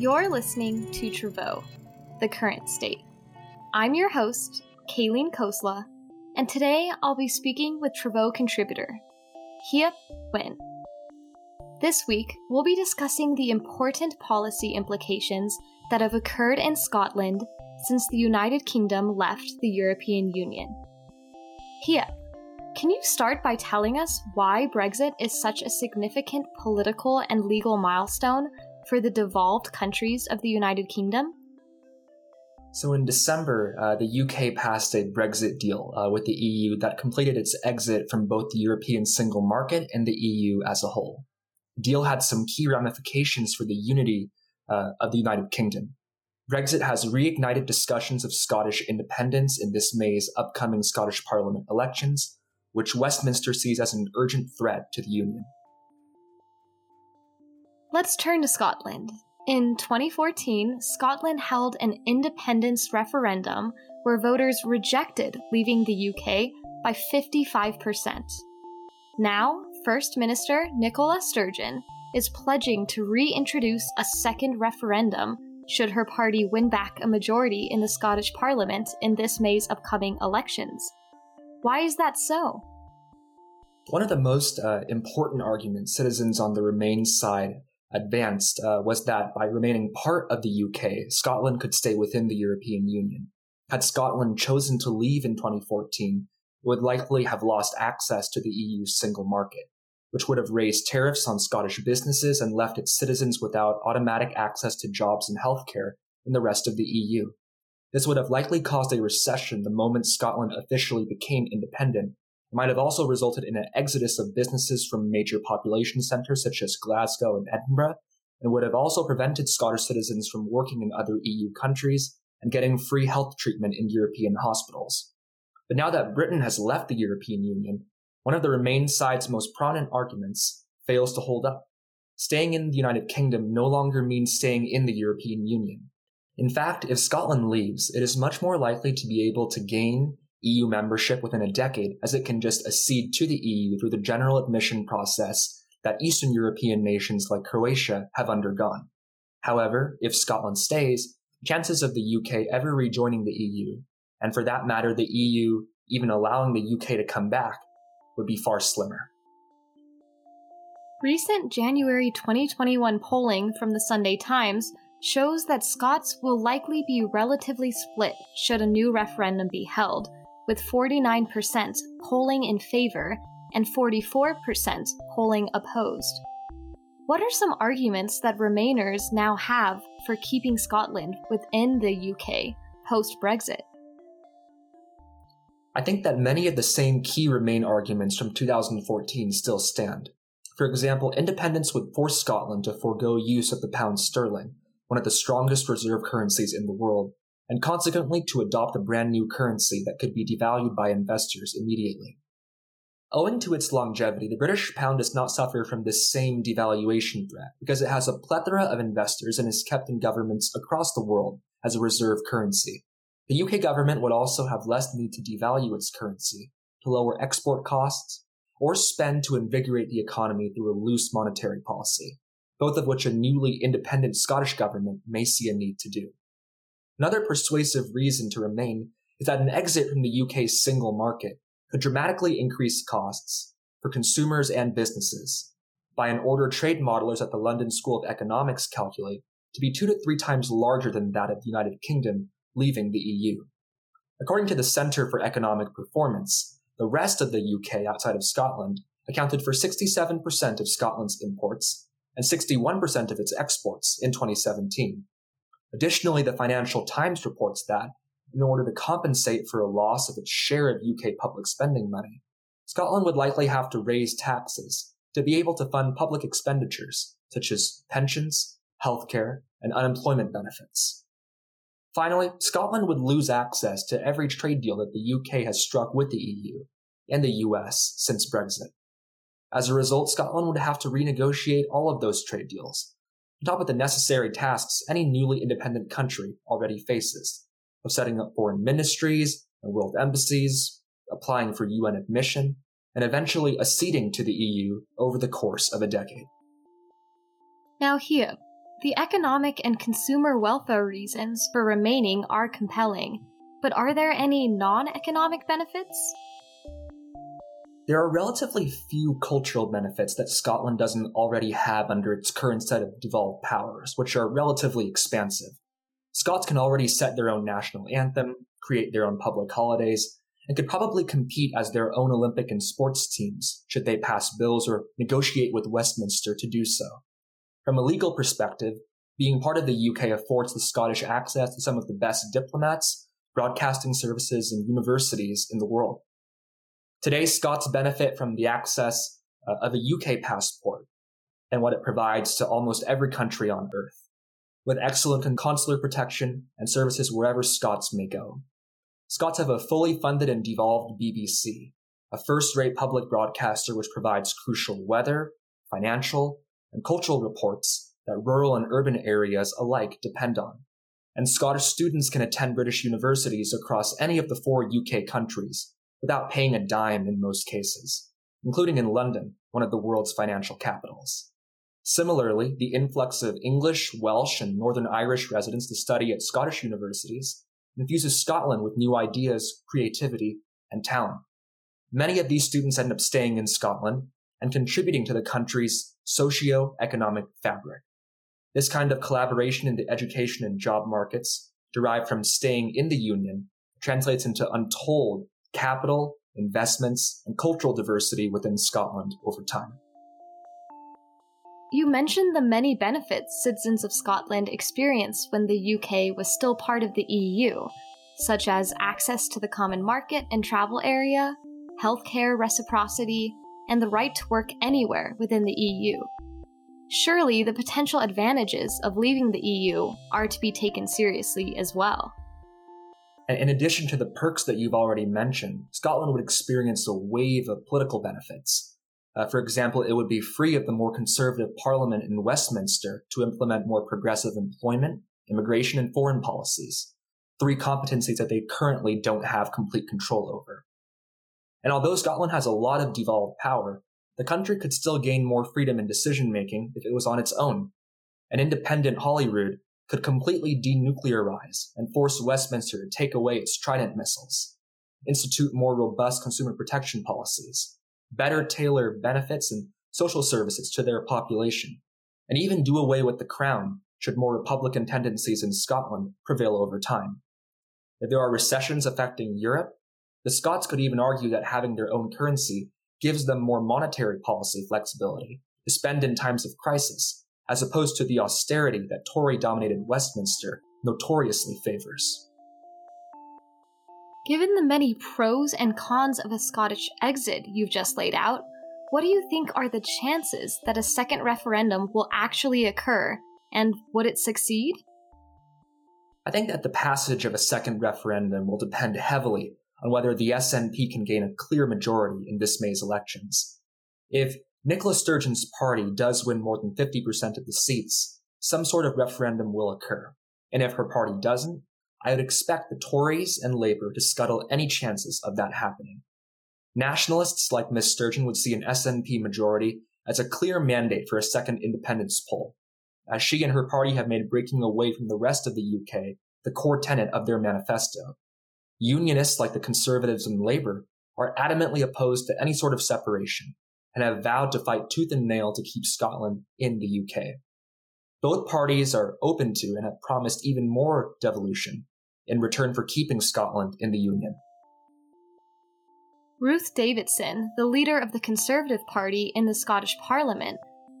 You're listening to Travaux, the current state. I'm your host, Kayleen Kosla, and today I'll be speaking with Travaux contributor, Hiep Nguyen. This week, we'll be discussing the important policy implications that have occurred in Scotland since the United Kingdom left the European Union. Hiep, can you start by telling us why Brexit is such a significant political and legal milestone for the devolved countries of the United Kingdom? So, in December, uh, the UK passed a Brexit deal uh, with the EU that completed its exit from both the European single market and the EU as a whole. The deal had some key ramifications for the unity uh, of the United Kingdom. Brexit has reignited discussions of Scottish independence in this May's upcoming Scottish Parliament elections, which Westminster sees as an urgent threat to the Union. Let's turn to Scotland. In 2014, Scotland held an independence referendum where voters rejected leaving the UK by 55%. Now, First Minister Nicola Sturgeon is pledging to reintroduce a second referendum should her party win back a majority in the Scottish Parliament in this May's upcoming elections. Why is that so? One of the most uh, important arguments citizens on the Remain side advanced uh, was that by remaining part of the UK, Scotland could stay within the European Union. Had Scotland chosen to leave in 2014, it would likely have lost access to the EU's single market, which would have raised tariffs on Scottish businesses and left its citizens without automatic access to jobs and healthcare in the rest of the EU. This would have likely caused a recession the moment Scotland officially became independent. Might have also resulted in an exodus of businesses from major population centres such as Glasgow and Edinburgh, and would have also prevented Scottish citizens from working in other EU countries and getting free health treatment in European hospitals. But now that Britain has left the European Union, one of the Remain side's most prominent arguments fails to hold up. Staying in the United Kingdom no longer means staying in the European Union. In fact, if Scotland leaves, it is much more likely to be able to gain EU membership within a decade as it can just accede to the EU through the general admission process that Eastern European nations like Croatia have undergone. However, if Scotland stays, chances of the UK ever rejoining the EU, and for that matter, the EU even allowing the UK to come back, would be far slimmer. Recent January 2021 polling from the Sunday Times shows that Scots will likely be relatively split should a new referendum be held, with 49% polling in favor and 44% polling opposed. What are some arguments that Remainers now have for keeping Scotland within the UK post Brexit? I think that many of the same key Remain arguments from 2014 still stand. For example, independence would force Scotland to forego use of the pound sterling, one of the strongest reserve currencies in the world, and consequently to adopt a brand new currency that could be devalued by investors immediately. Owing to its longevity, the British pound does not suffer from this same devaluation threat because it has a plethora of investors and is kept in governments across the world as a reserve currency. The UK government would also have less need to devalue its currency, to lower export costs, or spend to invigorate the economy through a loose monetary policy both of which a newly independent Scottish government may see a need to do. Another persuasive reason to remain is that an exit from the UK's single market could dramatically increase costs for consumers and businesses by an order trade modelers at the London School of Economics calculate to be two to three times larger than that of the United Kingdom leaving the EU. According to the Centre for Economic Performance, the rest of the UK outside of Scotland accounted for 67% of Scotland's imports and 61% of its exports in 2017. Additionally, the Financial Times reports that, in order to compensate for a loss of its share of UK public spending money, Scotland would likely have to raise taxes to be able to fund public expenditures such as pensions, healthcare, and unemployment benefits. Finally, Scotland would lose access to every trade deal that the UK has struck with the EU and the US since Brexit. As a result, Scotland would have to renegotiate all of those trade deals, on top of the necessary tasks any newly independent country already faces of setting up foreign ministries and world embassies, applying for UN admission, and eventually acceding to the EU over the course of a decade. Now, Hiep, The economic and consumer welfare reasons for remaining are compelling, but are there any non economic benefits? There are relatively few cultural benefits that Scotland doesn't already have under its current set of devolved powers, which are relatively expansive. Scots can already set their own national anthem, create their own public holidays, and could probably compete as their own Olympic and sports teams should they pass bills or negotiate with Westminster to do so. From a legal perspective, being part of the UK affords the Scottish access to some of the best diplomats, broadcasting services, and universities in the world. Today, Scots benefit from the access uh, of a UK passport and what it provides to almost every country on earth, with excellent consular protection and services wherever Scots may go. Scots have a fully funded and devolved BBC, a first rate public broadcaster which provides crucial weather, financial, and cultural reports that rural and urban areas alike depend on. And Scottish students can attend British universities across any of the four UK countries without paying a dime in most cases, including in London, one of the world's financial capitals. Similarly, the influx of English, Welsh, and Northern Irish residents to study at Scottish universities infuses Scotland with new ideas, creativity, and talent. Many of these students end up staying in Scotland and contributing to the country's socio-economic fabric. This kind of collaboration in the education and job markets derived from staying in the union translates into untold capital, investments, and cultural diversity within Scotland over time. You mentioned the many benefits citizens of Scotland experienced when the UK was still part of the EU, such as access to the common market and travel area, healthcare reciprocity, and the right to work anywhere within the EU. Surely the potential advantages of leaving the EU are to be taken seriously as well. And in addition to the perks that you've already mentioned, Scotland would experience a wave of political benefits. Uh, for example, it would be free of the more conservative parliament in Westminster to implement more progressive employment, immigration, and foreign policies. Three competencies that they currently don't have complete control over. And although Scotland has a lot of devolved power, the country could still gain more freedom in decision making if it was on its own. An independent Holyrood could completely denuclearize and force Westminster to take away its Trident missiles, institute more robust consumer protection policies, better tailor benefits and social services to their population, and even do away with the crown should more Republican tendencies in Scotland prevail over time. If there are recessions affecting Europe, the Scots could even argue that having their own currency gives them more monetary policy flexibility to spend in times of crisis as opposed to the austerity that Tory dominated Westminster notoriously favors. Given the many pros and cons of a Scottish exit you've just laid out, what do you think are the chances that a second referendum will actually occur, and would it succeed? I think that the passage of a second referendum will depend heavily on whether the SNP can gain a clear majority in this May's elections. If Nicola Sturgeon's party does win more than 50% of the seats, some sort of referendum will occur. And if her party doesn't, I would expect the Tories and Labour to scuttle any chances of that happening. Nationalists like Miss Sturgeon would see an SNP majority as a clear mandate for a second independence poll, as she and her party have made breaking away from the rest of the UK the core tenet of their manifesto. Unionists like the Conservatives and Labour are adamantly opposed to any sort of separation, and have vowed to fight tooth and nail to keep Scotland in the UK. Both parties are open to and have promised even more devolution in return for keeping Scotland in the Union. Ruth Davidson, the leader of the Conservative Party in the Scottish Parliament,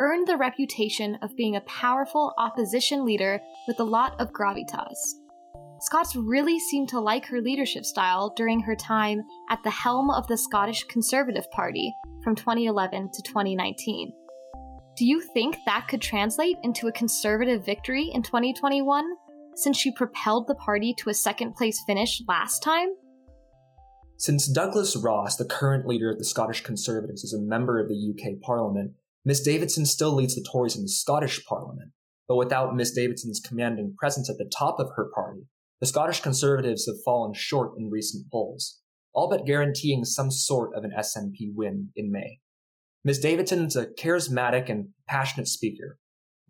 earned the reputation of being a powerful opposition leader with a lot of gravitas. Scots really seemed to like her leadership style during her time at the helm of the Scottish Conservative Party from 2011 to 2019. Do you think that could translate into a Conservative victory in 2021, since she propelled the party to a second place finish last time? Since Douglas Ross, the current leader of the Scottish Conservatives, is a member of the UK Parliament, Miss Davidson still leads the Tories in the Scottish Parliament. But without Miss Davidson's commanding presence at the top of her party, the Scottish Conservatives have fallen short in recent polls, all but guaranteeing some sort of an SNP win in May. Ms. Davidson is a charismatic and passionate speaker,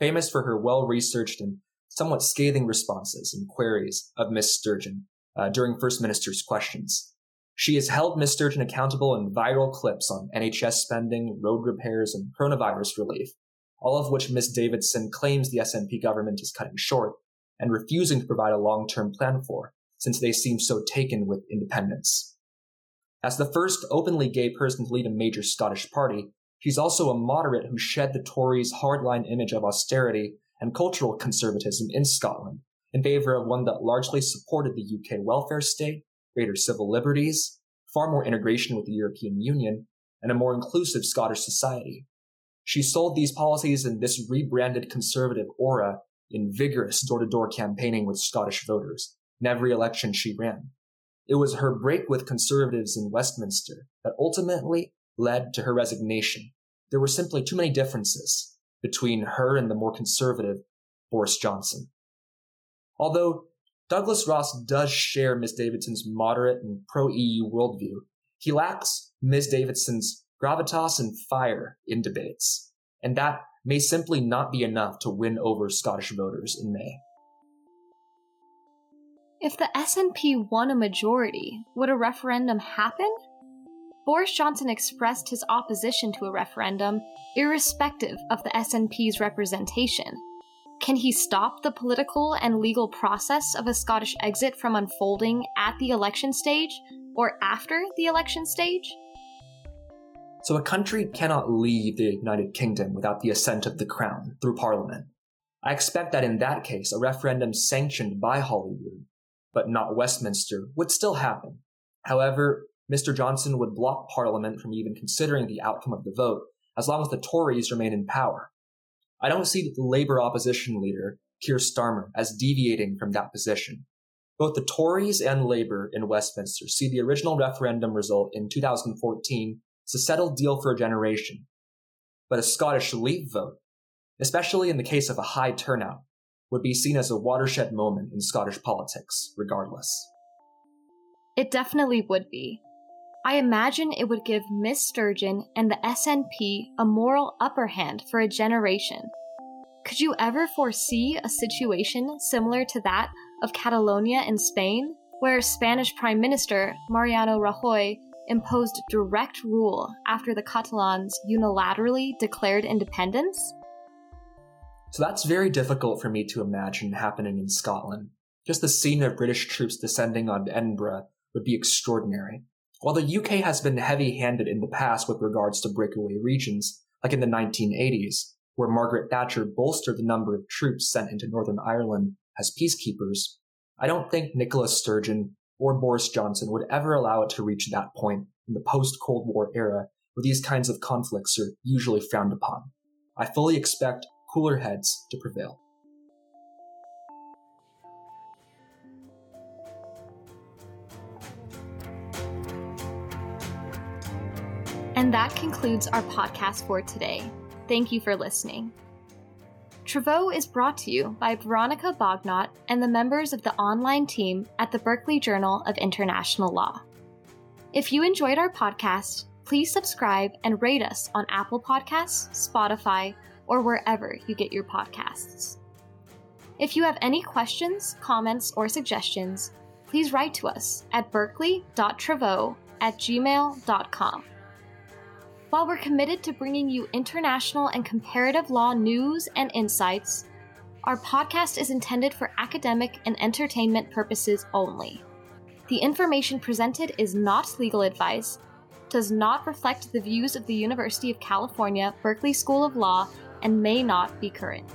famous for her well researched and somewhat scathing responses and queries of Miss Sturgeon uh, during First Minister's questions. She has held Miss Sturgeon accountable in viral clips on NHS spending, road repairs, and coronavirus relief, all of which Miss Davidson claims the SNP government is cutting short and refusing to provide a long-term plan for, since they seem so taken with independence. As the first openly gay person to lead a major Scottish party, she's also a moderate who shed the Tories' hardline image of austerity and cultural conservatism in Scotland in favor of one that largely supported the UK welfare state, greater civil liberties, far more integration with the European Union, and a more inclusive Scottish society. She sold these policies in this rebranded conservative aura in vigorous door to door campaigning with Scottish voters in every election she ran. It was her break with conservatives in Westminster that ultimately led to her resignation. There were simply too many differences between her and the more conservative Boris Johnson. Although Douglas Ross does share Miss Davidson's moderate and pro EU worldview, he lacks Miss Davidson's gravitas and fire in debates, and that may simply not be enough to win over Scottish voters in May. If the SNP won a majority, would a referendum happen? Boris Johnson expressed his opposition to a referendum irrespective of the SNP's representation. Can he stop the political and legal process of a Scottish exit from unfolding at the election stage or after the election stage? So, a country cannot leave the United Kingdom without the assent of the Crown through Parliament. I expect that in that case, a referendum sanctioned by Holyrood, but not Westminster, would still happen. However, Mr. Johnson would block Parliament from even considering the outcome of the vote as long as the Tories remain in power. I don't see the Labour opposition leader, Keir Starmer, as deviating from that position. Both the Tories and Labour in Westminster see the original referendum result in 2014 as a settled deal for a generation. But a Scottish leave vote, especially in the case of a high turnout, would be seen as a watershed moment in Scottish politics, regardless. It definitely would be. I imagine it would give Miss Sturgeon and the SNP a moral upper hand for a generation. Could you ever foresee a situation similar to that of Catalonia in Spain, where Spanish Prime Minister Mariano Rajoy imposed direct rule after the Catalans unilaterally declared independence? So that's very difficult for me to imagine happening in Scotland. Just the scene of British troops descending on Edinburgh would be extraordinary. While the UK has been heavy handed in the past with regards to breakaway regions, like in the 1980s, where Margaret Thatcher bolstered the number of troops sent into Northern Ireland as peacekeepers, I don't think Nicola Sturgeon or Boris Johnson would ever allow it to reach that point in the post Cold War era where these kinds of conflicts are usually frowned upon. I fully expect cooler heads to prevail. And that concludes our podcast for today. Thank you for listening. Travaux is brought to you by Veronica Bognot and the members of the online team at the Berkeley Journal of International Law. If you enjoyed our podcast, please subscribe and rate us on Apple Podcasts, Spotify, or wherever you get your podcasts. If you have any questions, comments, or suggestions, please write to us at berkeley.travaux at gmail.com. While we're committed to bringing you international and comparative law news and insights, our podcast is intended for academic and entertainment purposes only. The information presented is not legal advice, does not reflect the views of the University of California, Berkeley School of Law, and may not be current.